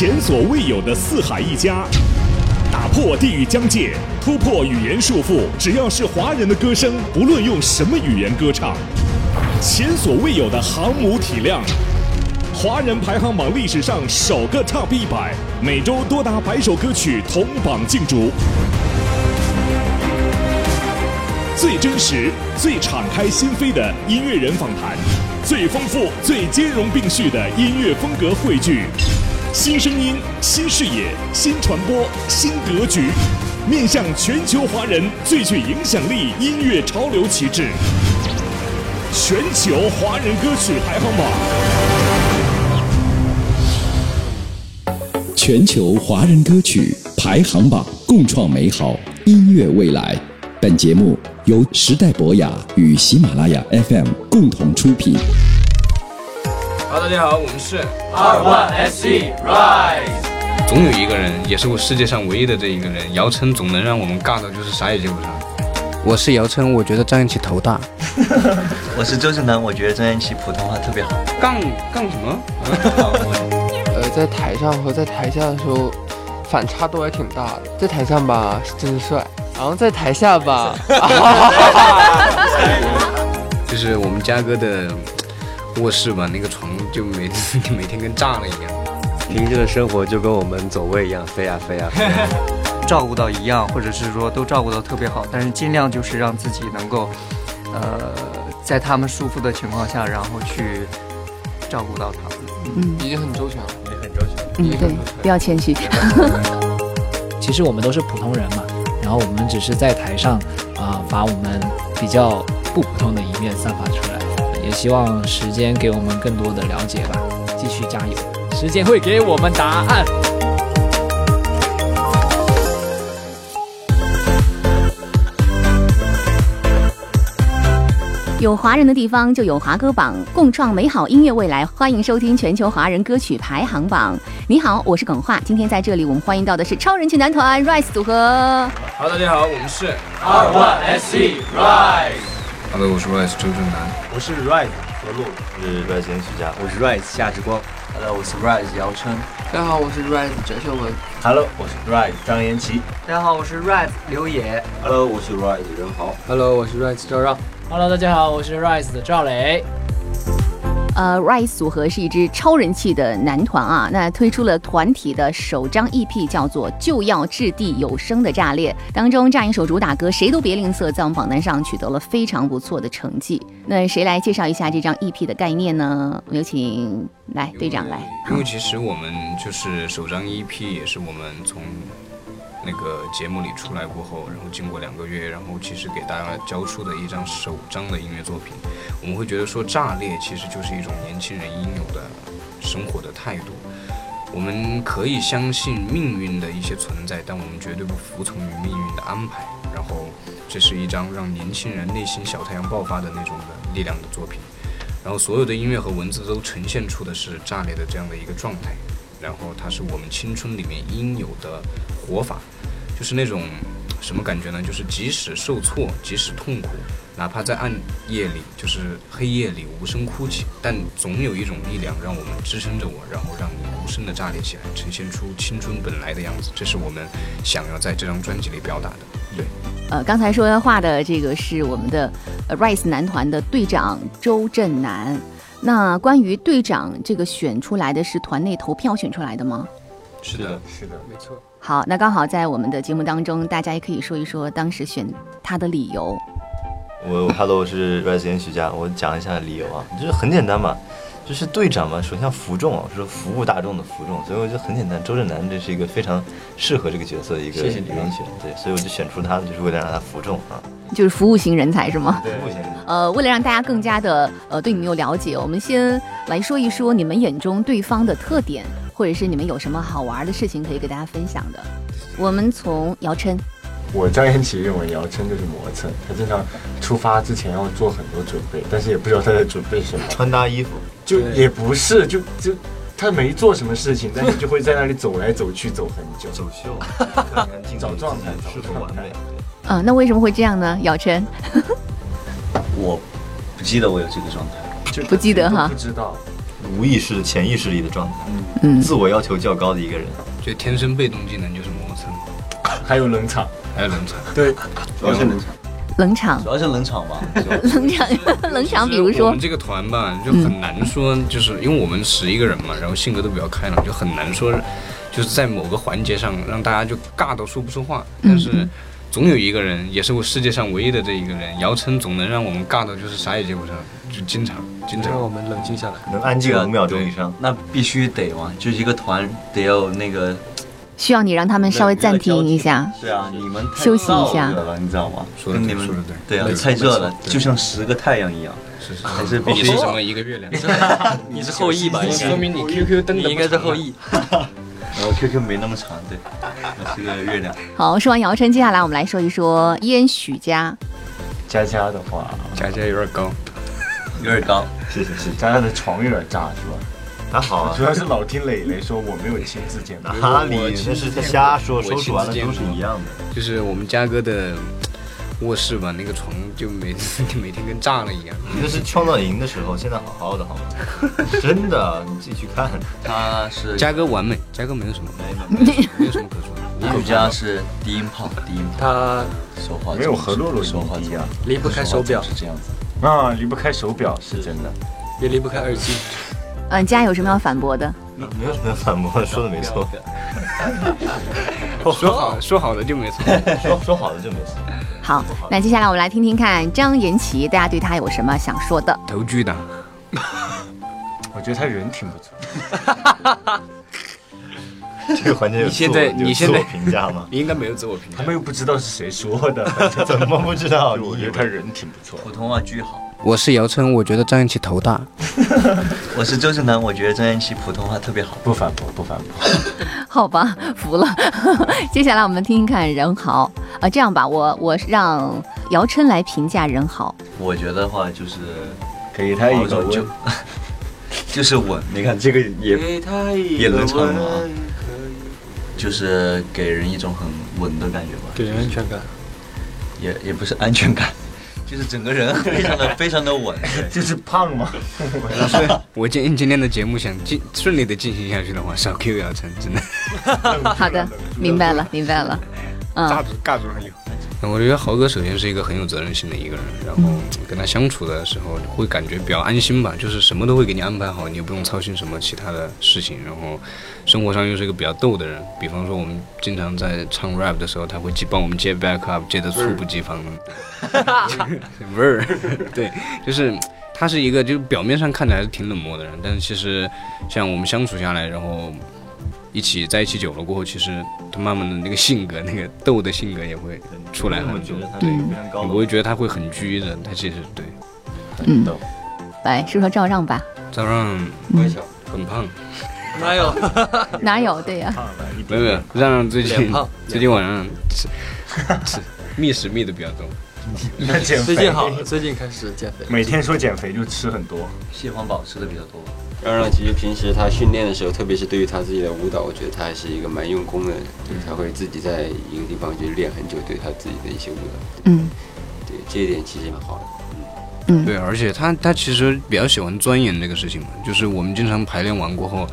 前所未有的四海一家，打破地域疆界，突破语言束缚。只要是华人的歌声，不论用什么语言歌唱，前所未有的航母体量。华人排行榜历史上首个 Top 一百，每周多达百首歌曲同榜竞逐。最真实、最敞开心扉的音乐人访谈，最丰富、最兼容并蓄的音乐风格汇聚，新声音、新视野、新传播、新格局，面向全球华人最具影响力音乐潮流旗帜——全球华人歌曲排行榜。全球华人歌曲排行榜，共创美好音乐未来。本节目由时代博雅与喜马拉雅 FM 共同出品。Hello，大家好，我们是二万 SC Rise。总有一个人，也是我世界上唯一的这一个人，姚琛，总能让我们尬到就是啥也接不上。我是姚琛，我觉得张雁琪头大。我是周震南，我觉得张雁琪普通话特别好。杠杠什么？呃，在台上和在台下的时候，反差都还挺大的。在台上吧，是真帅。然后在台下吧，就是我们嘉哥的卧室吧，那个床就每 每天跟炸了一样。平时的生活就跟我们走位一样，飞呀飞呀飞。照顾到一样，或者是说都照顾到特别好，但是尽量就是让自己能够，呃，在他们舒服的情况下，然后去照顾到他们。嗯，已经很周全了，也很周全。嗯，对，不要谦虚。其实我们都是普通人嘛。然后我们只是在台上，啊，把我们比较不普通的一面散发出来，也希望时间给我们更多的了解吧，继续加油，时间会给我们答案。有华人的地方就有华歌榜，共创美好音乐未来。欢迎收听全球华人歌曲排行榜。你好，我是耿化。今天在这里，我们欢迎到的是超人气男团 Rise 组合。Hello，大家好，我们是 R1SC Rise。Hello，我是 Rise 周震南。我是 Rise 何璐。我是 Rise 严许佳。我是 Rise 夏之光。Hello，我是 Rise 姚琛。大家好，我是 Rise 翟秀文。Hello，我是 Rise 张延琪。大家好，我是 Rise 刘野。Hello，我是 Rise 任豪。Hello，我是 Rise 赵让。Hello，大家好，我是 Rise 的赵磊。呃，Rise 组合是一支超人气的男团啊，那推出了团体的首张 EP，叫做《就要掷地有声》的炸裂当中，这样一首主打歌《谁都别吝啬》在我们榜单上取得了非常不错的成绩。那谁来介绍一下这张 EP 的概念呢？有请来队长来。因为其实我们就是首张 EP，也是我们从。那个节目里出来过后，然后经过两个月，然后其实给大家交出的一张首张的音乐作品，我们会觉得说炸裂其实就是一种年轻人应有的生活的态度。我们可以相信命运的一些存在，但我们绝对不服从于命运的安排。然后这是一张让年轻人内心小太阳爆发的那种的力量的作品。然后所有的音乐和文字都呈现出的是炸裂的这样的一个状态。然后它是我们青春里面应有的活法，就是那种什么感觉呢？就是即使受挫，即使痛苦，哪怕在暗夜里，就是黑夜里无声哭泣，但总有一种力量让我们支撑着我，然后让你无声的炸裂起来，呈现出青春本来的样子。这是我们想要在这张专辑里表达的。对，呃，刚才说话的这个是我们的 Rise 男团的队长周震南。那关于队长这个选出来的是团内投票选出来的吗？是的，是的，没错。好，那刚好在我们的节目当中，大家也可以说一说当时选他的理由。我，Hello，我是 Rise 严许佳，我讲一下理由啊，就是很简单嘛。就是队长嘛，首先要服众啊，是服务大众的服众，所以我觉得很简单。周震南这是一个非常适合这个角色的一个人选，对，所以我就选出他，就是为了让他服众啊。就是服务型人才是吗？服务型。呃，为了让大家更加的呃对你们有了解，我们先来说一说你们眼中对方的特点，或者是你们有什么好玩的事情可以给大家分享的。我们从姚琛。我张延琪认为姚琛就是磨蹭，他经常出发之前要做很多准备，但是也不知道他在准备什么。穿搭衣服。就也不是，就就他没做什么事情，但是就会在那里走来走去，走很久。走秀，找状态，试图完美。啊，那为什么会这样呢？姚琛，我不记得我有这个状态，就不记得哈，不知道。无意识、潜意识里的状态，嗯。自我要求较高的一个人，就天生被动技能就是磨蹭，还有冷场，还有冷场，对，主要是冷场，冷场主，要是冷场吧。冷场，冷场，比如说我们，这个团吧，就很难说，就是因为我们十一个人嘛，然后性格都比较开朗，就很难说，就是在某个环节上让大家就尬到说不出话。但是总有一个人，也是我世界上唯一的这一个人，姚琛总能让我们尬到就是啥也接不上，就经常经常让我们冷静下来。能安静五秒钟以上。那必须得嘛，就是一个团得要那个。需要你让他们稍微暂停一下。是啊，你们休息一下了，你知道吗？说的对跟你们说的对对啊，太热了，就像十个太阳一样。是是还是必须你是什么一个月亮？你是后羿吧？说明你 QQ 登的应该是后羿。然后 QQ 没那么长，对，我是个月亮。好，说完姚晨，接下来我们来说一说燕许佳。佳佳的话，佳佳有点高，有点高，是是是，佳佳的床有点炸，是吧？还好啊主。要是老听磊磊说我没有亲自见过，哪里？那是他瞎说，我收拾完了都是一样的。就是我们嘉哥的卧室吧，那个床就每 每天跟炸了一样。那是创造营的时候，现在好好的好吗？真的，你自己去看。他是嘉哥完美，嘉哥没有什么，没没有没有什么可说的。瑜伽是低音炮，低音炮。他说话没有何洛洛说话低啊，离不开手表是这样子。啊，离不开手表是真的。也离不开耳机。嗯，佳有什么要反驳的？没有什么要反驳，说的没错。说好说好的就没错，说说好的就没错。好，那接下来我们来听听看张延琪，大家对他有什么想说的？头巨大。我觉得他人挺不错。这个环节有你现在自我你现在有自我评价吗？你应该没有自我评价。他们又不知道是谁说的，怎么不知道？我觉得他人挺不错。普通话巨好。我是姚琛，我觉得张延琪头大。我是周震南，我觉得张延琪普通话特别好。不反驳，不反驳。好吧，服了。接下来我们听听看任豪。啊，这样吧，我我让姚琛来评价任豪。我觉得话就是给他一个就就就是稳。你看这个也给他一也能唱吗？就是给人一种很稳的感觉吧，给人安全感。也也不是安全感，就是整个人 非常的非常的稳。就是胖嘛。所以 我建议今天的节目想进顺利的进行下去的话，少 Q 姚晨，真的。好的，明白了，明白了。嗯，尬住尬住了有。我觉得豪哥首先是一个很有责任心的一个人，然后跟他相处的时候会感觉比较安心吧，就是什么都会给你安排好，你也不用操心什么其他的事情。然后生活上又是一个比较逗的人，比方说我们经常在唱 rap 的时候，他会接帮我们接 back up，接的猝不及防的。味儿，对，就是他是一个就是表面上看起来是挺冷漠的人，但是其实像我们相处下来，然后。一起在一起久了过后，其实他慢慢的那个性格，那个逗的性格也会出来很多。对，你不会觉得他会很拘着，他其实对。嗯，来说说赵让吧。赵让嗯很胖，哪有？哪有？对呀、没有没有，让让最近最近晚上吃吃 觅食觅的比较多。那减肥最近好了，最近开始减肥。每天说减肥就吃很多，蟹黄堡吃的比较多。让让其实平时他训练的时候，特别是对于他自己的舞蹈，我觉得他还是一个蛮用功的人，就是他会自己在一个地方去练很久，对他自己的一些舞蹈。嗯，对这一点其实蛮好的。嗯，对，而且他他其实比较喜欢钻研这个事情嘛，就是我们经常排练完过后，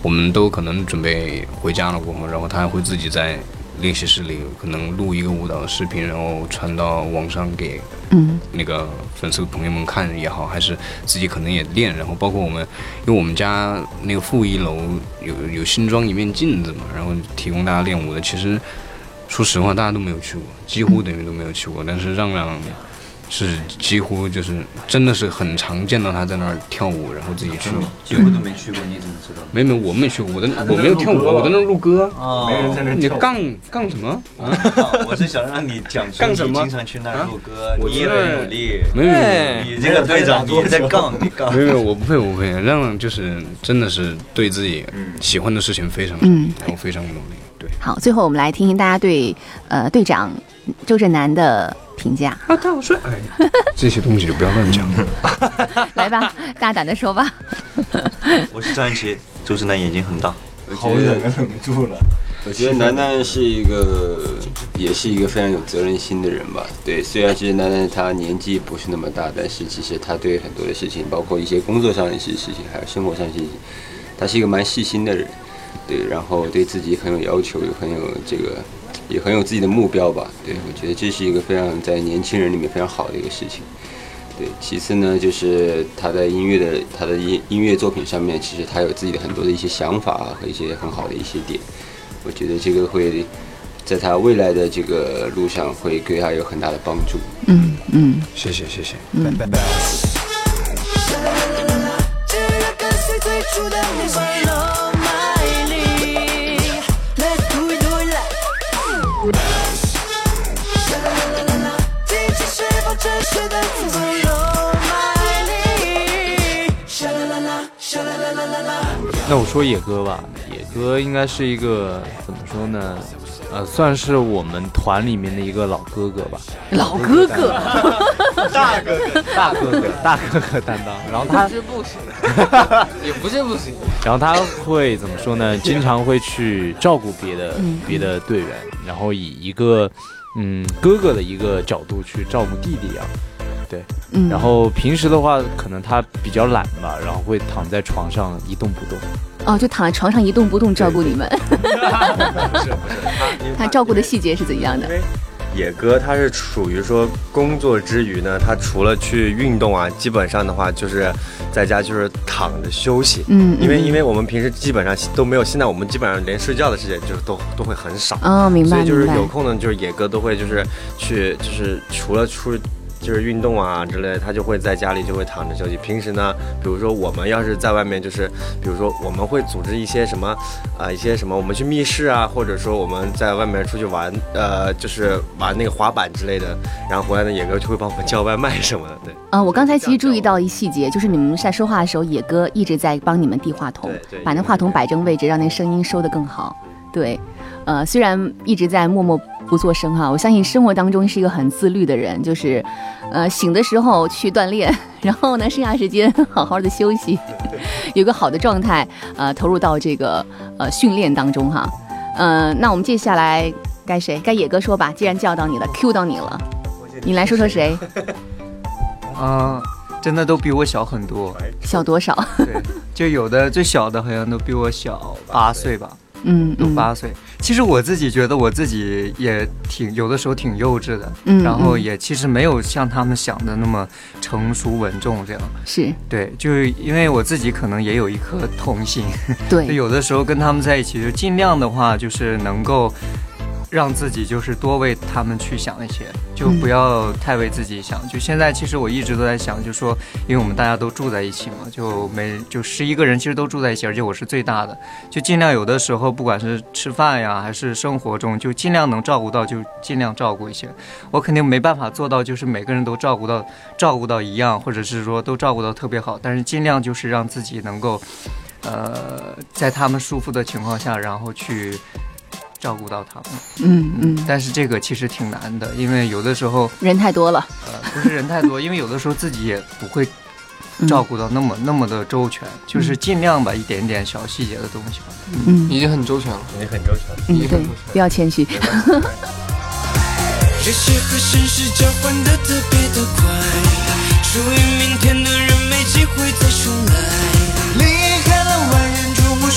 我们都可能准备回家了过后，然后他还会自己在练习室里可能录一个舞蹈的视频，然后传到网上给嗯那个粉丝朋友们看也好，还是自己可能也练，然后包括我们，因为我们家那个负一楼有有新装一面镜子嘛，然后提供大家练舞的。其实说实话，大家都没有去过，几乎等于都没有去过，但是让让是几乎就是真的是很常见到他在那儿跳舞，然后自己去。几乎都没去过，你怎么知道？没没，我没去过，我在我没有跳舞，我在那儿录歌。啊没人在那儿。你杠杠什么？啊？我是想让你讲出么你经常去那儿录歌，我你也很努力。没有没有。你这个队长，你也在杠，你杠。没有没有，我不配，我不配。让让就是真的是对自己喜欢的事情非常嗯然后非常努力。对，好，最后我们来听听大家对呃队长周震南的评价。啊，他好帅！哎呀，这些东西就不要乱讲。来吧，大胆的说吧。我是张雨绮，周震南眼睛很大。好忍，忍不住了。我觉得楠楠是一个也是一个非常有责任心的人吧。对，虽然其实楠楠她年纪不是那么大，但是其实她对很多的事情，包括一些工作上的一些事情，还有生活上的事情，她是一个蛮细心的人。对，然后对自己很有要求，又很有这个，也很有自己的目标吧。对，我觉得这是一个非常在年轻人里面非常好的一个事情。对，其次呢，就是他在音乐的他的音音乐作品上面，其实他有自己的很多的一些想法和一些很好的一些点。我觉得这个会在他未来的这个路上会对他有很大的帮助。嗯嗯，谢谢谢谢。嗯。那我说野哥吧，野哥应该是一个怎么说呢？呃，算是我们团里面的一个老哥哥吧。老哥哥，大哥哥，大哥哥，大哥哥担当。然后他不是不行，也不是不行。然后他会怎么说呢？经常会去照顾别的别的队员，然后以一个嗯哥哥的一个角度去照顾弟弟啊。对，嗯。然后平时的话，可能他比较懒吧，然后会躺在床上一动不动。哦，就躺在床上一动不动照顾你们。不是不是，他照顾的细节是怎样的？野哥他是属于说工作之余呢，他除了去运动啊，基本上的话就是在家就是躺着休息。嗯，因为因为我们平时基本上都没有，现在我们基本上连睡觉的时间就是都都会很少。哦，明白所以就是有空呢，就是野哥都会就是去就是除了出。就是运动啊之类，他就会在家里就会躺着休息。平时呢，比如说我们要是在外面，就是比如说我们会组织一些什么，啊一些什么，我们去密室啊，或者说我们在外面出去玩，呃，就是玩那个滑板之类的。然后回来呢，野哥就会帮我们叫外卖什么的。对。啊，我刚才其实注意到一细节，就是你们在说话的时候，野哥一直在帮你们递话筒，把那话筒摆正位置，让那声音收得更好。对。呃，虽然一直在默默不作声哈，我相信生活当中是一个很自律的人，就是，呃，醒的时候去锻炼，然后呢，剩下时间好好的休息，有个好的状态，呃，投入到这个呃训练当中哈。嗯，那我们接下来该谁？该野哥说吧，既然叫到你了，Q 到你了，你来说说谁？啊，真的都比我小很多，小多少？对，就有的最小的好像都比我小八岁吧。嗯，有八岁。其实我自己觉得我自己也挺有的时候挺幼稚的，嗯，然后也其实没有像他们想的那么成熟稳重这样。是对，就是因为我自己可能也有一颗童心，对，有的时候跟他们在一起就尽量的话就是能够。让自己就是多为他们去想一些，就不要太为自己想。就现在，其实我一直都在想，就说，因为我们大家都住在一起嘛，就每就十一个人，其实都住在一起，而且我是最大的，就尽量有的时候，不管是吃饭呀，还是生活中，就尽量能照顾到，就尽量照顾一些。我肯定没办法做到，就是每个人都照顾到，照顾到一样，或者是说都照顾到特别好，但是尽量就是让自己能够，呃，在他们舒服的情况下，然后去。照顾到他们，嗯嗯，但是这个其实挺难的，因为有的时候人太多了，呃，不是人太多，因为有的时候自己也不会照顾到那么那么的周全，就是尽量吧，一点点小细节的东西吧，嗯，已经很周全了，已经很周全了，嗯，对，不要谦虚。这些和现实交换的特别的快，属于明天的人没机会再重来，离开了万人瞩目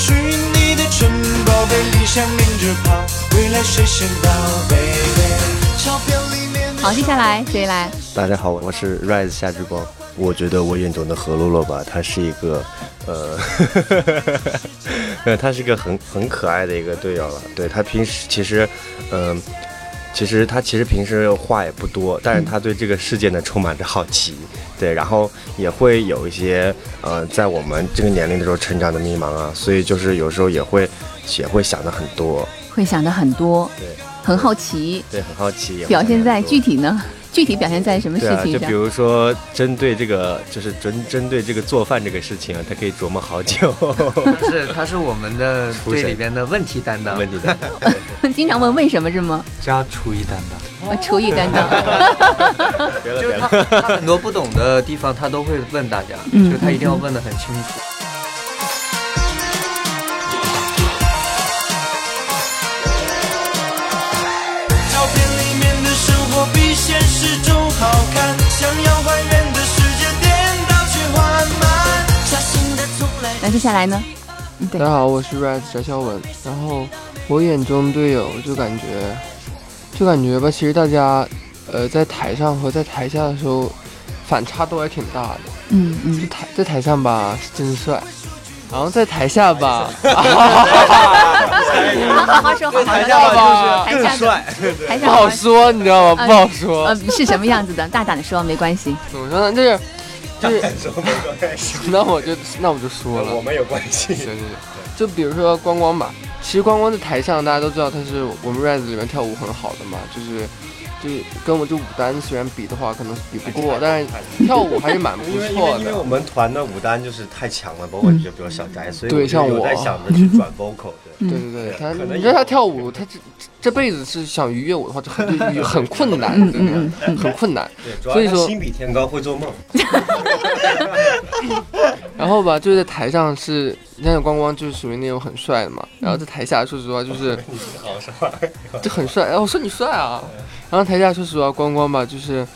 被理想拎着跑，未来谁先到？Baby，钞票里面。好，接下来谁来？大家好，我是 Rise 夏之光。我觉得我眼中的何洛洛吧，他是一个，呃，呃，他是一个很很可爱的一个队友了。对他平时其实，嗯。其实他其实平时话也不多，但是他对这个世界呢充满着好奇，对，然后也会有一些呃，在我们这个年龄的时候成长的迷茫啊，所以就是有时候也会也会想的很多，会想的很多，对，很好奇，对，很好奇，表现在具体呢？具体表现在什么事情上？就比如说，针对这个，就是针针对这个做饭这个事情啊，他可以琢磨好久。不是他是我们的队里边的问题担当，问题担当，经常问为什么是吗？加厨艺担当，厨艺担当。就是他他很多不懂的地方，他都会问大家，就他一定要问的很清楚。始终好看。想要还原的世界颠倒却缓慢，傻心的从来。那接下来呢？大家好，我是 Red 翟潇闻。然后我眼中队友就感觉，就感觉吧，其实大家，呃，在台上和在台下的时候，反差都还挺大的。嗯嗯。在台在台上吧是真帅，好像在台下吧，好好说，好好台说。下吧台下的台下不好说，你知道吗？不好说。呃，是什么样子的？大胆的说，没关系。怎么说呢？就是就是，那我就那我就说了，我们有关系。行行行，就比如说光光吧，其实光光在台上大家都知道他是我们 Rise 里面跳舞很好的嘛，就是。就是跟我这舞担虽然比的话，可能比不过，但是跳舞还是蛮不错的。为因为我们团的舞担就是太强了，包括就比如小翟，所以对，我在想着去转 vocal 对对对，他你知道他跳舞，他这这辈子是想愉悦我的话，就很 很困难，很困难所以说，心比天高，会做梦。然后吧，就是在台上是，你像光光就是属于那种很帅的嘛，然后在台下说实话就是 好帅，就很帅。哎，我说你帅啊，然后台下说实话光光吧就是。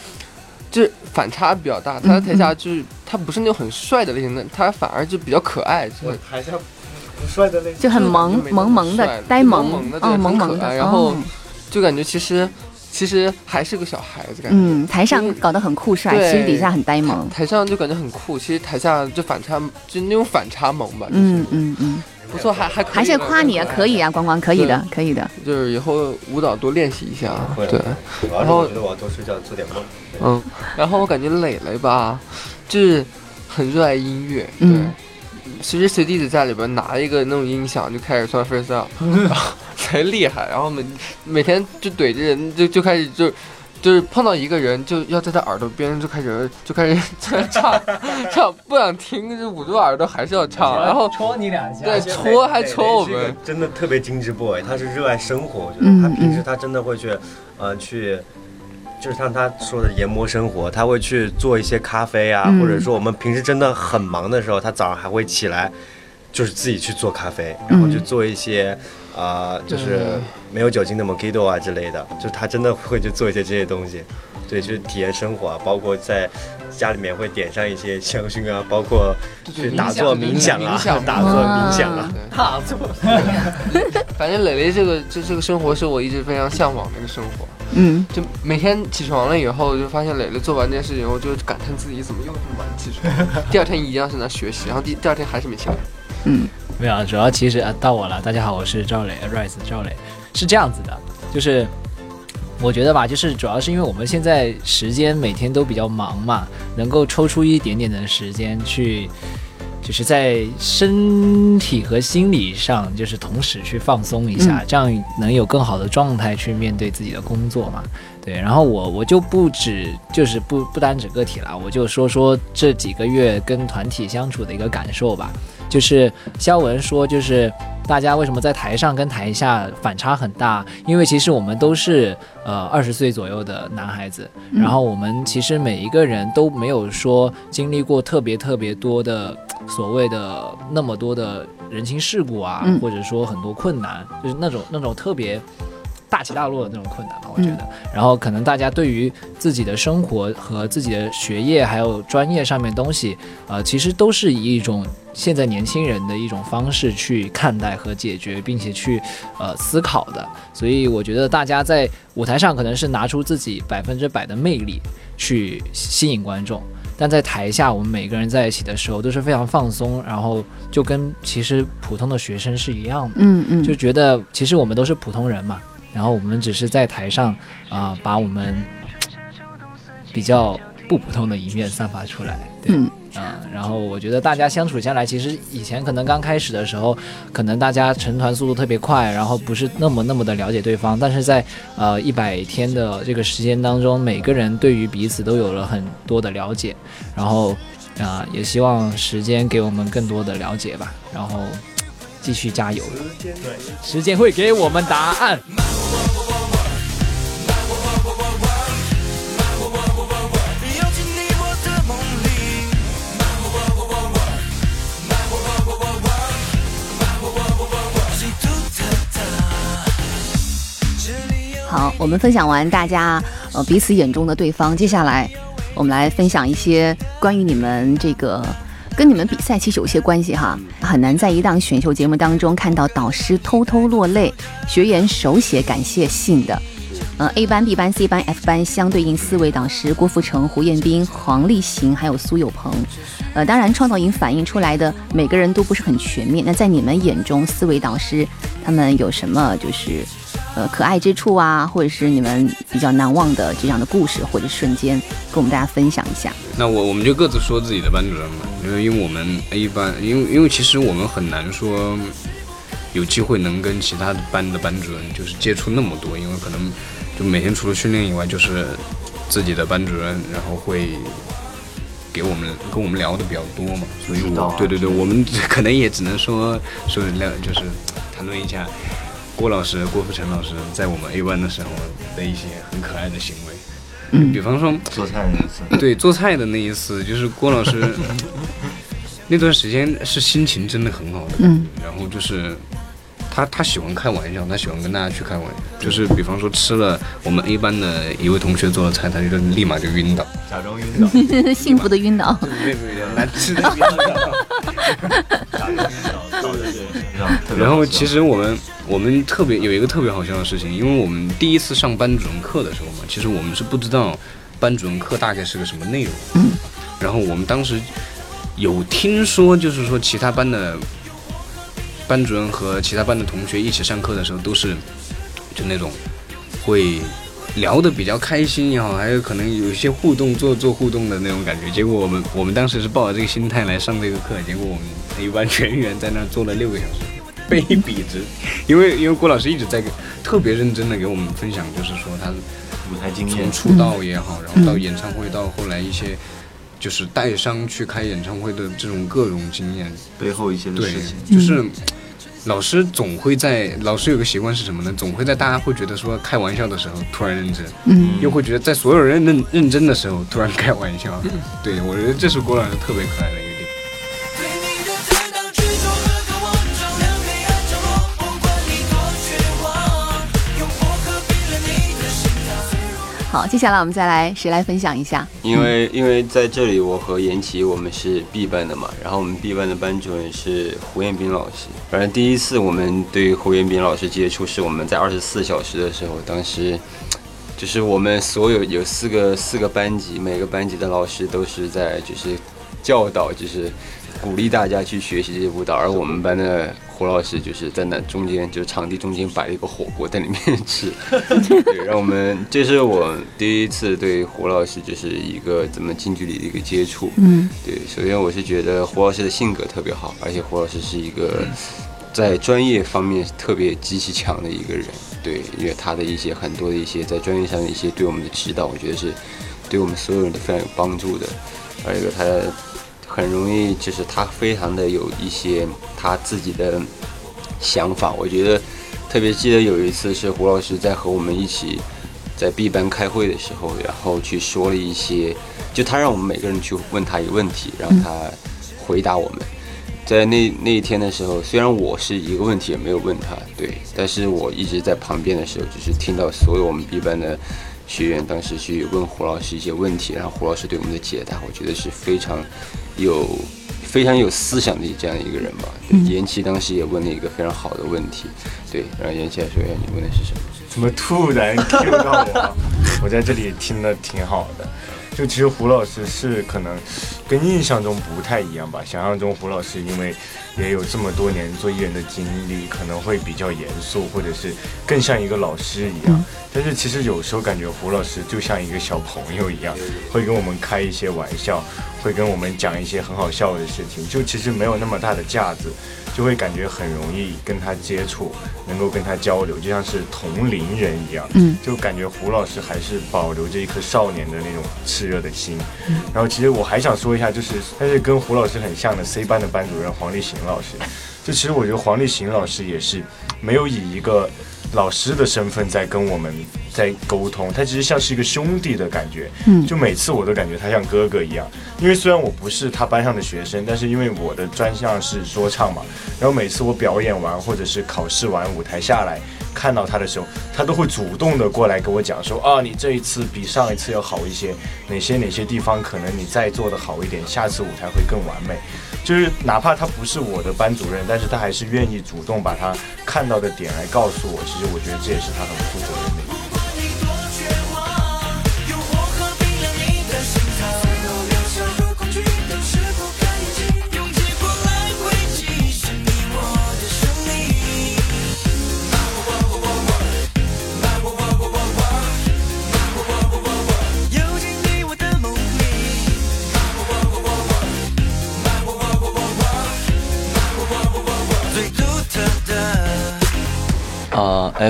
就是反差比较大，他在台下就是他不是那种很帅的类型的，他反而就比较可爱。就是台下不帅的类型，就很萌萌萌的，呆萌萌的，哦，萌萌的。然后就感觉其实其实还是个小孩子感觉。嗯，台上搞得很酷帅，其实底下很呆萌。台上就感觉很酷，其实台下就反差，就那种反差萌吧。嗯嗯嗯，不错，还还还是夸你啊，可以啊，光光可以的，可以的。就是以后舞蹈多练习一下，对。然后我觉得我要多睡觉，做点梦。嗯，然后我感觉磊磊吧，就是很热爱音乐，对，嗯随时随地的在里边拿一个那种音响就开始算 freestyle，然后贼厉害，然后每每天就怼着人就就开始就。就是碰到一个人，就要在他耳朵边就开始就开始在唱唱，不想听就捂住耳朵还是要唱，然后戳你两下，对，戳还戳我们，真的特别精致 boy，他是热爱生活，我觉得他平时他真的会去，呃，去。就是像他说的研磨生活，他会去做一些咖啡啊，嗯。或者说我们平时真的很忙的时候，他早上还会起来，就是自己去做咖啡，然后嗯去做一些，呃，就是没有酒精的 mojito 啊之类的，就他真的会去做一些这些东西，对，去体验生活啊，包括在家里面会点上一些香薰啊，包括去打坐 冥想啊，打坐冥想啊，打坐。反正磊磊这个这这个生活是我一直非常向往的一个生活。嗯，就每天起床了以后，就发现磊磊做完这件事情以后，就感叹自己怎么又这么晚起床。第二天一样是在学习，然后第第二天还是没起来。嗯，没有，主要其实啊到我了。大家好，我是赵磊，Rise 赵磊，是这样子的，就是我觉得吧，就是主要是因为我们现在时间每天都比较忙嘛，能够抽出一点点的时间去。就是在身体和心理上，就是同时去放松一下，嗯这样能有更好的状态去面对自己的工作嘛。对，然后我我就不止就是不不单指个体了，我就说说这几个月跟团体相处的一个感受吧。就是肖文说，就是大家为什么在台上跟台下反差很大？因为其实我们都是呃二十岁左右的男孩子，嗯然后我们其实每一个人都没有说经历过特别特别多的所谓的那么多的人情世故啊，嗯或者说很多困难，就是那种那种特别。大起大落的那种困难吧，我觉得。然后可能大家对于自己的生活和自己的学业还有专业上面东西，呃，其实都是以一种现在年轻人的一种方式去看待和解决，并且去呃思考的。所以我觉得大家在舞台上可能是拿出自己百分之百的魅力去吸引观众。但在台下，我们每个人在一起的时候都是非常放松，然后就跟其实普通的学生是一样的，嗯嗯。就觉得其实我们都是普通人嘛，然后我们只是在台上啊、把我们比较不普通的一面散发出来，对，嗯啊、然后我觉得大家相处下来，其实以前可能刚开始的时候，可能大家成团速度特别快，然后不是那么那么的了解对方，但是在呃一百天的这个时间当中，每个人对于彼此都有了很多的了解，然后啊、也希望时间给我们更多的了解吧，然后继续加油，对时间会给我们答案。我们分享完大家呃彼此眼中的对方。接下来，我们来分享一些关于你们这个跟你们比赛其实有些关系哈。很难在一档选秀节目当中看到导师偷偷落泪，学员手写感谢信的。呃，A 班、B 班、C 班、F 班相对应四位导师：郭富城、胡彦斌、黄立行，还有苏有朋。呃，当然，创造营反映出来的每个人都不是很全面。那在你们眼中，四位导师他们有什么就是呃可爱之处啊，或者是你们比较难忘的这样的故事或者瞬间，跟我们大家分享一下。那我我们就各自说自己的班主任吧，因为因为我们 A 班，因为因为其实我们很难说有机会能跟其他的班的班主任就是接触那么多，因为可能就每天除了训练以外，就是自己的班主任，然后会给我们跟我们聊的比较多嘛，所以我对对对，我们可能也只能说说聊就是谈论一下郭老师、郭富城老师在我们 A 班的时候的一些很可爱的行为。嗯，比方说做菜那一次，对做菜的那一次，就是郭老师 那段时间是心情真的很好的，嗯，然后就是他他喜欢开玩笑，他喜欢跟大家去开玩笑，就是比方说吃了我们 A 班的一位同学做的菜，他就立马就晕倒，假装晕倒，幸福的晕倒。对对对，难吃的 晕倒。然后其实我们我们特别有一个特别好笑的事情，因为我们第一次上班主任课的时候嘛，其实我们是不知道班主任课大概是个什么内容。嗯。然后我们当时有听说，就是说其他班的班主任和其他班的同学一起上课的时候，都是就那种会聊得比较开心也好，还有可能有一些互动做做互动的那种感觉。结果我们我们当时是抱着这个心态来上这个课，结果我们一班全员在那儿坐了六个小时。被笔直，因为因为郭老师一直在特别认真的给我们分享，就是说他舞台经验，从出道也好，然后到演唱会，到后来一些就是带伤去开演唱会的这种各种经验，背后一些事情，就是老师总会在老师有个习惯是什么呢？总会在大家会觉得说开玩笑的时候突然认真，嗯。又会觉得在所有人认认真的时候突然开玩笑，嗯。对我觉得这是郭老师特别可爱的一个好，接下来我们再来谁来分享一下？因为因为在这里，我和严琦我们是 B 班的嘛，然后我们 B 班的班主任是胡彦斌老师。反正第一次我们对胡彦斌老师接触是我们在二十四小时的时候，当时 就是我们所有有四个四个班级，每个班级的老师都是在就是教导，就是鼓励大家去学习这些舞蹈，而我们班的胡老师就是在那中间，就是场地中间摆了一个火锅在里面 吃，对，让我们这是我第一次对胡老师就是一个怎么近距离的一个接触，嗯，对，首先我是觉得胡老师的性格特别好，而且胡老师是一个在专业方面特别极其强的一个人，对，因为他的一些很多的一些在专业上的一些对我们的指导，我觉得是对我们所有人都非常有帮助的，还有一个他很容易就是他非常的有一些他自己的想法，我觉得特别记得有一次是胡老师在和我们一起在 B 班开会的时候，然后去说了一些，就他让我们每个人去问他一个问题，让他回答我们。在那那一天的时候，虽然我是一个问题也没有问他，对，但是我一直在旁边的时候，就是听到所有我们 B 班的学员当时去问胡老师一些问题，然后胡老师对我们的解答，我觉得是非常有非常有思想的这样一个人吧。对，延期当时也问了一个非常好的问题，对，然后延期来说一下你问的是什么？怎么突然 Q 到我？我在这里听的挺好的。就其实胡老师是可能跟印象中不太一样吧，想象中胡老师因为也有这么多年做艺人的经历，可能会比较严肃，或者是更像一个老师一样。但是其实有时候感觉胡老师就像一个小朋友一样，会跟我们开一些玩笑，会跟我们讲一些很好笑的事情，就其实没有那么大的架子，就会感觉很容易跟他接触，能够跟他交流，就像是同龄人一样。嗯，就感觉胡老师还是保留着一颗少年的那种炽热的心。嗯然后其实我还想说一下，就是他是跟胡老师很像的 C 班的班主任黄立行老师。就其实我觉得黄立行老师也是没有以一个老师的身份在跟我们在沟通，他其实像是一个兄弟的感觉。嗯就每次我都感觉他像哥哥一样。因为虽然我不是他班上的学生，但是因为我的专项是说唱嘛，然后每次我表演完或者是考试完舞台下来，看到他的时候，他都会主动的过来跟我讲说啊，你这一次比上一次要好一些，哪些哪些地方可能你再做的好一点，下次舞台会更完美。就是哪怕他不是我的班主任，但是他还是愿意主动把他看到的点来告诉我。其实我觉得这也是他很负责任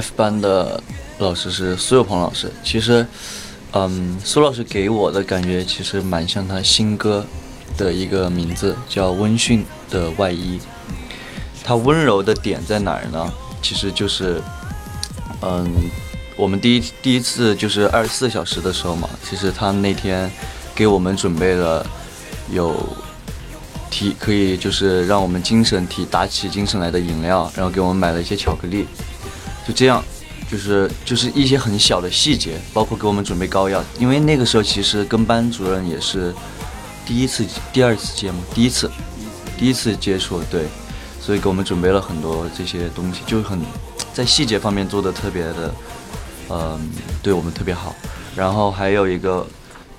f 班的老师是苏有朋老师。其实，嗯，苏老师给我的感觉其实蛮像他新歌的一个名字，叫《温驯的外衣》。他温柔的点在哪儿呢？其实就是，嗯，我们第一第一次就是二十四小时的时候嘛，其实他那天给我们准备了有提可以就是让我们精神提打起精神来的饮料，然后给我们买了一些巧克力，就这样，就是就是一些很小的细节，包括给我们准备膏药，因为那个时候其实跟班主任也是第一次、第二次见嘛，第一次，第一次接触，对，所以给我们准备了很多这些东西，就很在细节方面做的特别的，嗯、对我们特别好。然后还有一个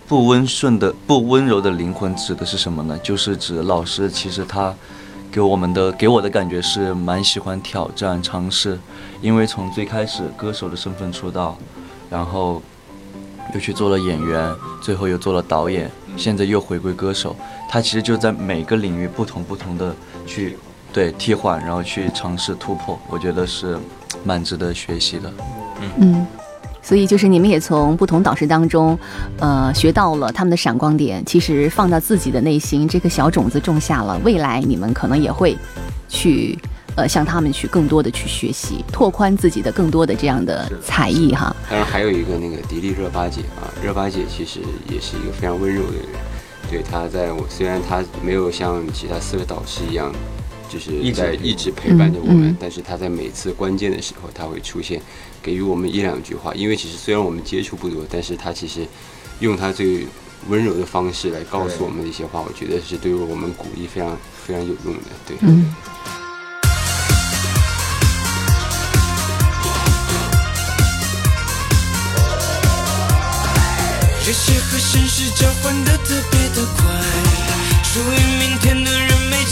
不温顺的、不温柔的灵魂指的是什么呢？就是指老师其实他给我们的给我的感觉是蛮喜欢挑战、尝试，因为从最开始歌手的身份出道，然后又去做了演员，最后又做了导演，现在又回归歌手。他其实就在每个领域不同不同的去对替换，然后去尝试突破，我觉得是蛮值得学习的。嗯，所以就是你们也从不同导师当中，呃，学到了他们的闪光点，其实放到自己的内心，这个小种子种下了，未来你们可能也会去。呃，向他们去更多的去学习，拓宽自己的更多的这样的才艺哈。当然还有一个那个迪丽热巴姐啊，热巴姐其实也是一个非常温柔的人。对她在我虽然她没有像其他四个导师一样，就是一直在一直陪伴着我们，嗯嗯但是他在每次关键的时候，他会出现，给予我们一两句话。因为其实虽然我们接触不多，但是他其实用他最温柔的方式来告诉我们的一些话，我觉得是对于我们鼓励非常非常有用的。对，嗯。热血和现实交换的特别的快，属于明天的人没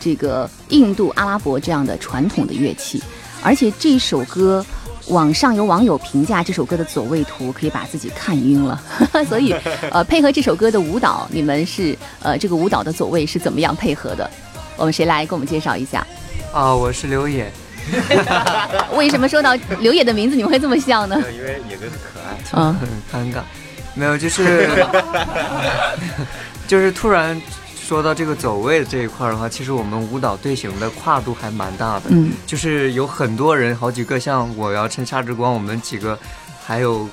这个印度、阿拉伯这样的传统的乐器，而且这首歌。网上有网友评价这首歌的走位图可以把自己看晕了，所以呃配合这首歌的舞蹈，你们是呃这个舞蹈的走位是怎么样配合的？我们谁来给我们介绍一下？啊，我是刘野。为什么说到刘野的名字你们会这么笑呢？因为野哥很可爱，嗯，很尴尬，没有，就是就是突然说到这个走位这一块儿的话，其实我们舞蹈队形的跨度还蛮大的，嗯，就是有很多人，好几个，像我要趁夏之光，我们几个，还有。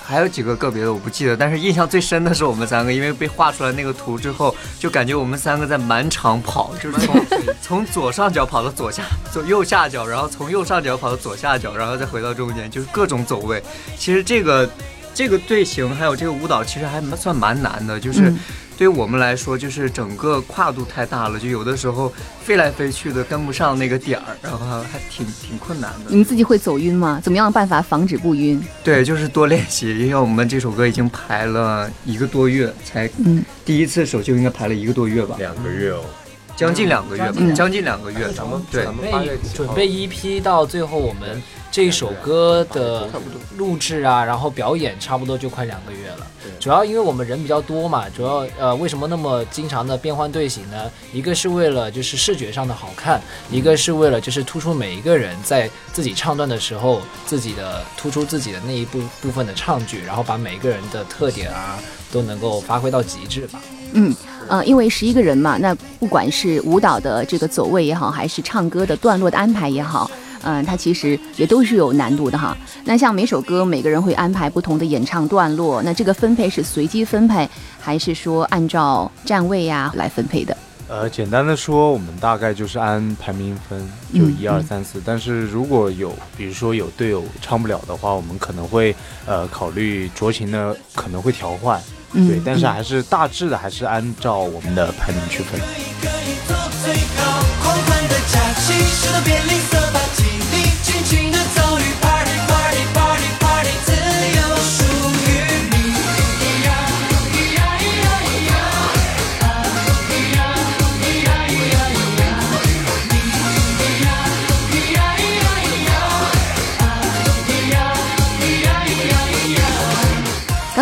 还有几个个别的我不记得，但是印象最深的是我们三个，因为被画出来那个图之后，就感觉我们三个在满场跑，就是从 从左上角跑到左下左右下角，然后从右上角跑到左下角，然后再回到中间，就是各种走位。其实这个这个队形还有这个舞蹈，其实还蛮算蛮难的，就是。嗯对于我们来说，就是整个跨度太大了，就有的时候飞来飞去的跟不上那个点儿，然后还挺挺困难的。你们自己会走晕吗？怎么样办法防止不晕？对，就是多练习，因为我们这首歌已经排了一个多月，才嗯第一次首秀应该排了一个多月吧，两个月哦。将近两个月将近两个月。咱们对准备准备一批到最后，我们这首歌的录制啊，然后表演差不多就快两个月了。主要因为我们人比较多嘛，主要呃为什么那么经常的变换队形呢？一个是为了就是视觉上的好看，一个是为了就是突出每一个人在自己唱段的时候，自己的突出自己的那一部部分的唱句，然后把每一个人的特点啊都能够发挥到极致吧。嗯，呃，因为十一个人嘛，那不管是舞蹈的这个走位也好，还是唱歌的段落的安排也好，嗯、它其实也都是有难度的哈。那像每首歌，每个人会安排不同的演唱段落，那这个分配是随机分配，还是说按照站位呀、来分配的？呃，简单的说，我们大概就是按排名分，就嗯一二嗯三四。但是如果有，比如说有队友唱不了的话，我们可能会呃考虑酌情的可能会调换，嗯对。但是嗯还是大致的还是按照我们的排名去分。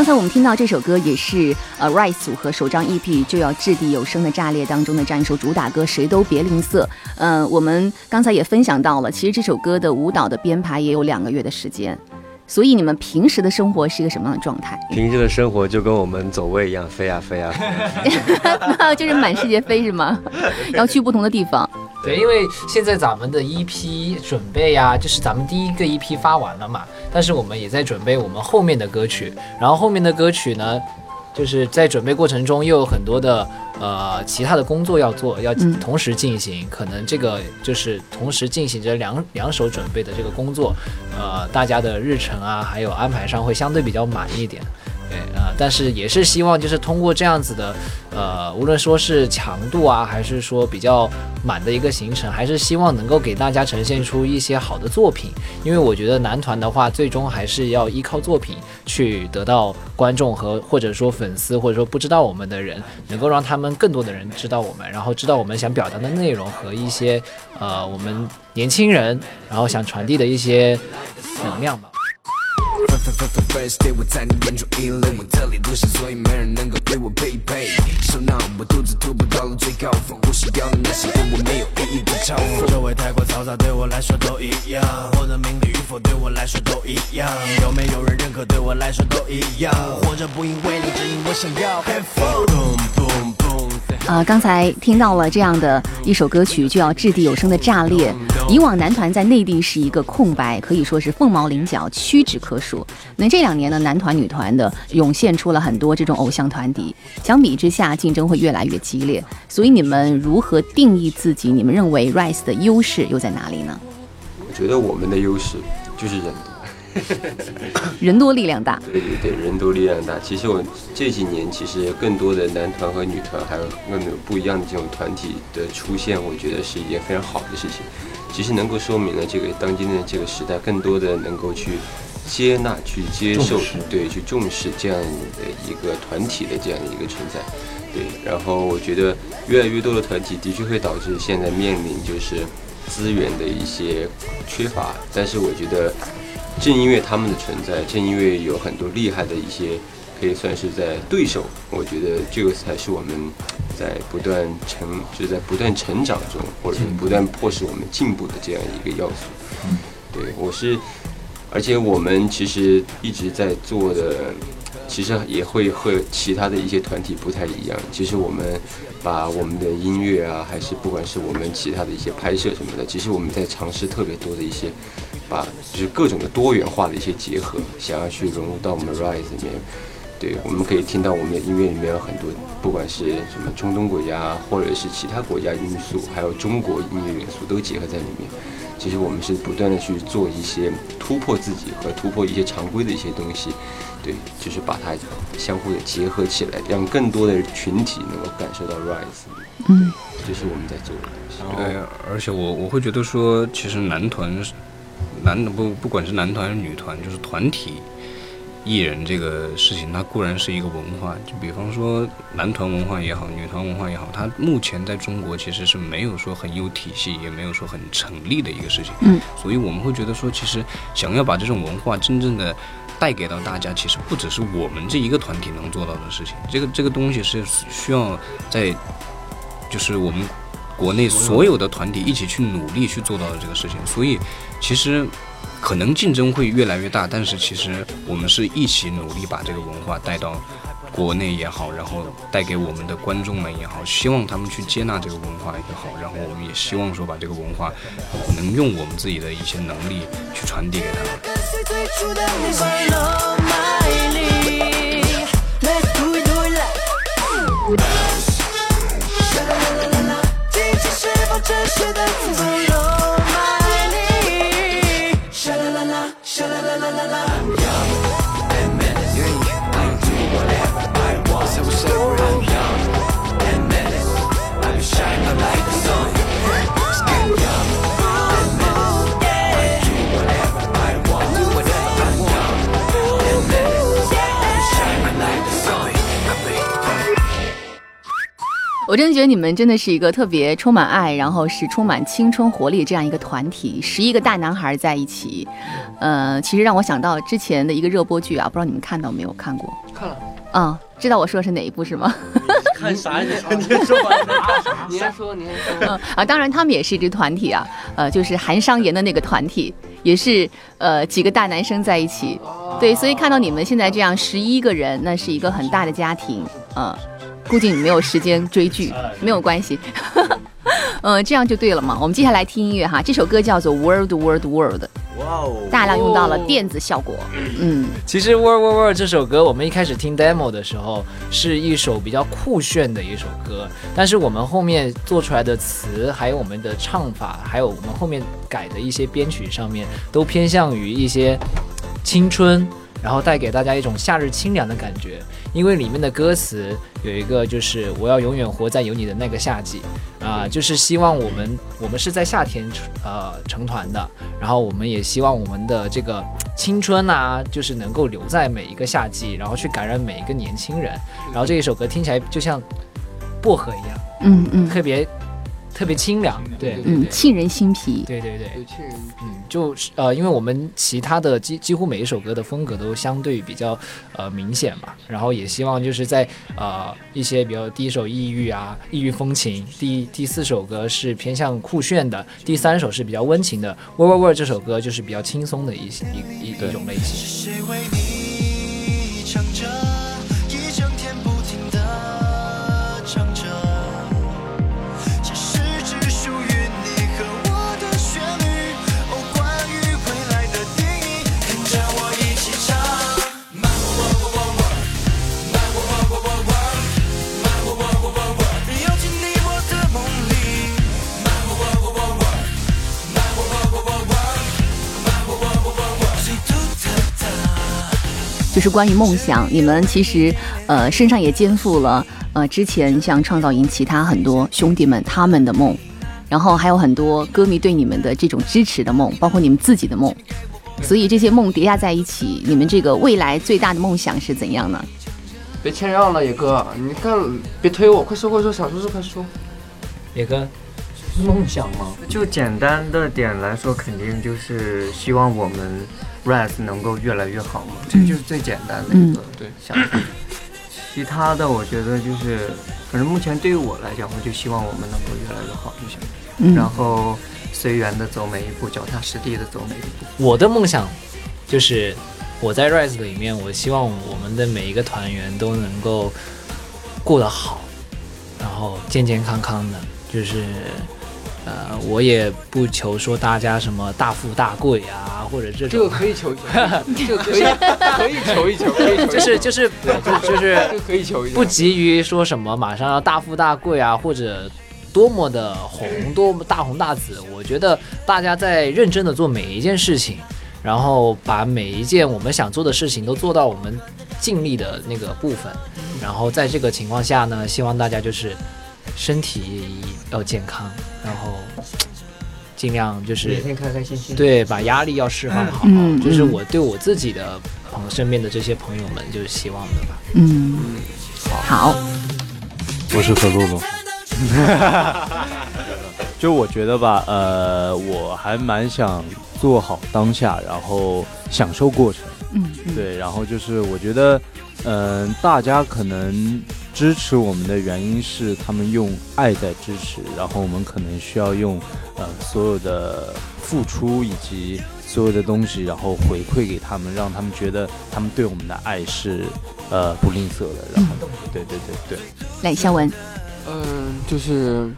那我们听到这首歌也是呃 Rise 组合首张 EP 就要掷地有声的炸裂当中的这样一首主打歌《谁都别吝啬》。呃、我们刚才也分享到了，其实这首歌的舞蹈的编排也有两个月的时间。所以你们平时的生活是一个什么样的状态？平时的生活就跟我们走位一样，飞啊飞啊飞啊。就是满世界飞是吗？要去不同的地方。对，因为现在咱们的一批准备呀、就是咱们第一个一批发完了嘛，但是我们也在准备我们后面的歌曲，然后后面的歌曲呢，就是在准备过程中又有很多的呃其他的工作要做，要嗯同时进行，可能这个就是同时进行着两两手准备的这个工作，呃，大家的日程啊还有安排上会相对比较满一点。对，呃，但是也是希望就是通过这样子的，呃，无论说是强度啊，还是说比较满的一个行程，还是希望能够给大家呈现出一些好的作品。因为我觉得男团的话，最终还是要依靠作品去得到观众和或者说粉丝，或者说不知道我们的人，能够让他们更多的人知道我们，然后知道我们想表达的内容和一些呃我们年轻人然后想传递的一些能量吧。First day 我在你眼中异类，我特立独行，所以没人能够对我匹配。受难，我独自突破到了最高峰，呼吸掉了那些对我没有意义的嘲讽。周围太过嘈杂，对我来说都一样。获得名利与否，对我来说都一样。有没有人认可，对我来说都一样。我活着不因为你，只因我想要 fun。Boom boom boom。啊、刚才听到了这样的一首歌曲，就要掷地有声的炸裂。以往男团在内地是一个空白，可以说是凤毛麟角，屈指可数。那这两年呢，男团、女团的涌现出了很多这种偶像团体，相比之下，竞争会越来越激烈。所以你们如何定义自己？你们认为 Rise 的优势又在哪里呢？我觉得我们的优势就是人。人多力量大。对对对，人多力量大。其实我这几年其实更多的男团和女团，还有更有不一样的这种团体的出现，我觉得是一件非常好的事情。其实能够说明了这个当今的这个时代，更多的能够去接纳、去接受，对，去重视这样的一个团体的这样的一个存在。对，然后我觉得越来越多的团体的确会导致现在面临就是资源的一些缺乏，但是我觉得正因为他们的存在，正因为有很多厉害的一些可以算是在对手，我觉得这个才是我们在不断成，就在不断成长中，或者是不断迫使我们进步的这样一个要素。对我是，而且我们其实一直在做的，其实也会和其他的一些团体不太一样。其实我们把我们的音乐啊，还是不管是我们其他的一些拍摄什么的，其实我们在尝试特别多的一些，把就是各种的多元化的一些结合，想要去融入到我们 Rise 里面。对，我们可以听到我们的音乐里面有很多，不管是什么中东国家，或者是其他国家因素，还有中国音乐元素都结合在里面。其实我们是不断的去做一些突破自己和突破一些常规的一些东西，对，就是把它相互的结合起来，让更多的群体能够感受到 Rise。嗯，这是我们在做的东西。对，而且我我会觉得说，其实男团是男不不管是男团还是女团，就是团体艺人这个事情，它固然是一个文化，就比方说男团文化也好，女团文化也好，它目前在中国其实是没有说很有体系，也没有说很成立的一个事情。嗯，所以我们会觉得说，其实想要把这种文化真正的带给到大家，其实不只是我们这一个团体能做到的事情。这个这个东西是需要在，就是我们国内所有的团体一起去努力去做到的这个事情。所以，其实可能竞争会越来越大，但是其实我们是一起努力把这个文化带到国内也好，然后带给我们的观众们也好，希望他们去接纳这个文化也好，然后我们也希望说把这个文化能用我们自己的一些能力去传递给他们。我真的觉得你们真的是一个特别充满爱，然后是充满青春活力这样一个团体，十一个大男孩在一起，呃，其实让我想到之前的一个热播剧啊，不知道你们看到没有？看过？看了。嗯，知道我说的是哪一部是吗？看啥？你你说啥，你先说，你先说。嗯啊，当然他们也是一支团体啊，呃，就是韩商言的那个团体，也是呃几个大男生在一起，对，所以看到你们现在这样十一个人，那是一个很大的家庭，嗯，估计你没有时间追剧，没有关系，嗯，这样就对了嘛。我们接下来听音乐哈，这首歌叫做《World World World》，哇哦，大量用到了电子效果，嗯，其实《World World World》这首歌，我们一开始听 demo 的时候，是一首比较酷炫的一首歌，但是我们后面做出来的词，还有我们的唱法，还有我们后面改的一些编曲上面，都偏向于一些青春，然后带给大家一种夏日清凉的感觉。因为里面的歌词有一个就是我要永远活在有你的那个夏季，啊、就是希望我们我们是在夏天呃成团的，然后我们也希望我们的这个青春啊，就是能够留在每一个夏季，然后去感染每一个年轻人。然后这一首歌听起来就像薄荷一样，嗯嗯，特别特别清凉，对，嗯，沁人心脾，对对对，有气人。嗯，就是呃，因为我们其他的几几乎每一首歌的风格都相对比较呃明显嘛，然后也希望就是在呃一些比如第一首异域啊，异域风情，第第四首歌是偏向酷炫的，第三首是比较温情的，《Word》这首歌就是比较轻松的一些一一一种类型。就是关于梦想，你们其实呃身上也肩负了呃之前像创造营其他很多兄弟们他们的梦，然后还有很多歌迷对你们的这种支持的梦，包括你们自己的梦，所以这些梦叠加在一起，你们这个未来最大的梦想是怎样呢？别谦让了，野哥，你看，别推我，快说快说，想说就快说。野哥，梦想吗？就简单的点来说，肯定就是希望我们 Rise 能够越来越好嘛，这就是最简单的一个对想法。其他的，我觉得就是，反正目前对于我来讲，我就希望我们能够越来越好就行。嗯然后随缘的走每一步，脚踏实地的走每一步。我的梦想就是我在 Rise 里面，我希望我们的每一个团员都能够过得好，然后健健康康的，就是。呃，我也不求说大家什么大富大贵啊，或者这种这个可以求一求，这个可以可以求一求，可以求一求就是就是对就就是可以求一求不急于说什么马上要大富大贵啊，或者多么的红，多么大红大紫。我觉得大家在认真的做每一件事情，然后把每一件我们想做的事情都做到我们尽力的那个部分。然后在这个情况下呢，希望大家就是身体要健康，然后尽量就是每天开开心心。对，把压力要释放好，嗯这是我对我自己的朋身边的这些朋友们就是希望的吧。嗯，好，我是何洛洛。就我觉得吧，呃，我还蛮想做好当下，然后享受过程。嗯，对，然后就是我觉得，嗯、大家可能支持我们的原因是他们用爱在支持，然后我们可能需要用呃所有的付出以及所有的东西，然后回馈给他们，让他们觉得他们对我们的爱是呃不吝啬的。然后，对对对对。来，肖文，嗯，就是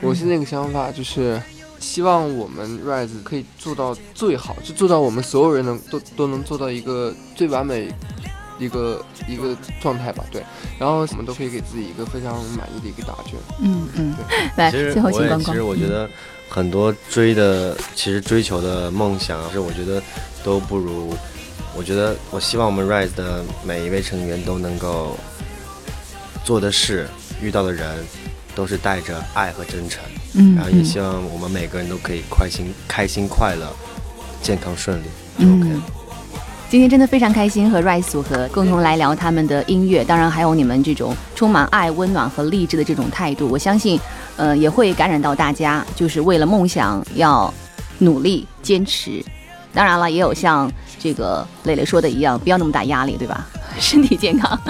我是那个想法，就是希望我们 Rise 可以做到最好，就做到我们所有人能都都能做到一个最完美一个一个状态吧。对，然后我们都可以给自己一个非常满意的一个答卷。嗯嗯，来，其实最后请我也光光。其实我觉嗯得很多追的，其实追求的梦想，是我觉得都不如。我觉得我希望我们 Rise 的每一位成员都能够做的事、遇到的人，都是带着爱和真诚。嗯然后也嗯希望我们每个人都可以开心、开心、快乐、健康、顺利。嗯，今天真的非常开心和 Rise 组合共同来聊他们的音乐，当然还有你们这种充满爱、温暖和励志的这种态度，我相信，呃，也会感染到大家，就是为了梦想要努力坚持。当然了，也有像这个磊磊说的一样，不要那么大压力，对吧？身体健康。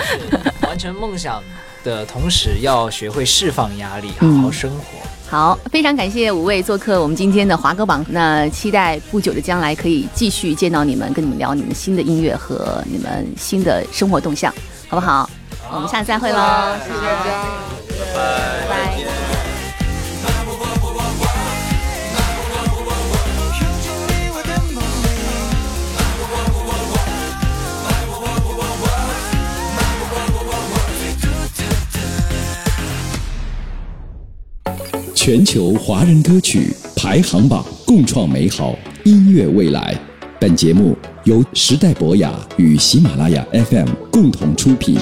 完成梦想的同时，要学会释放压力，好嗯好生活。好，非常感谢五位做客我们今天的华歌榜。那期待不久的将来可以继续见到你们，跟你们聊你们新的音乐和你们新的生活动向，好不好？我们下次再会喽，谢谢大家，拜拜。全球华人歌曲排行榜，共创美好音乐未来。本节目由时代博雅与喜马拉雅 FM 共同出品。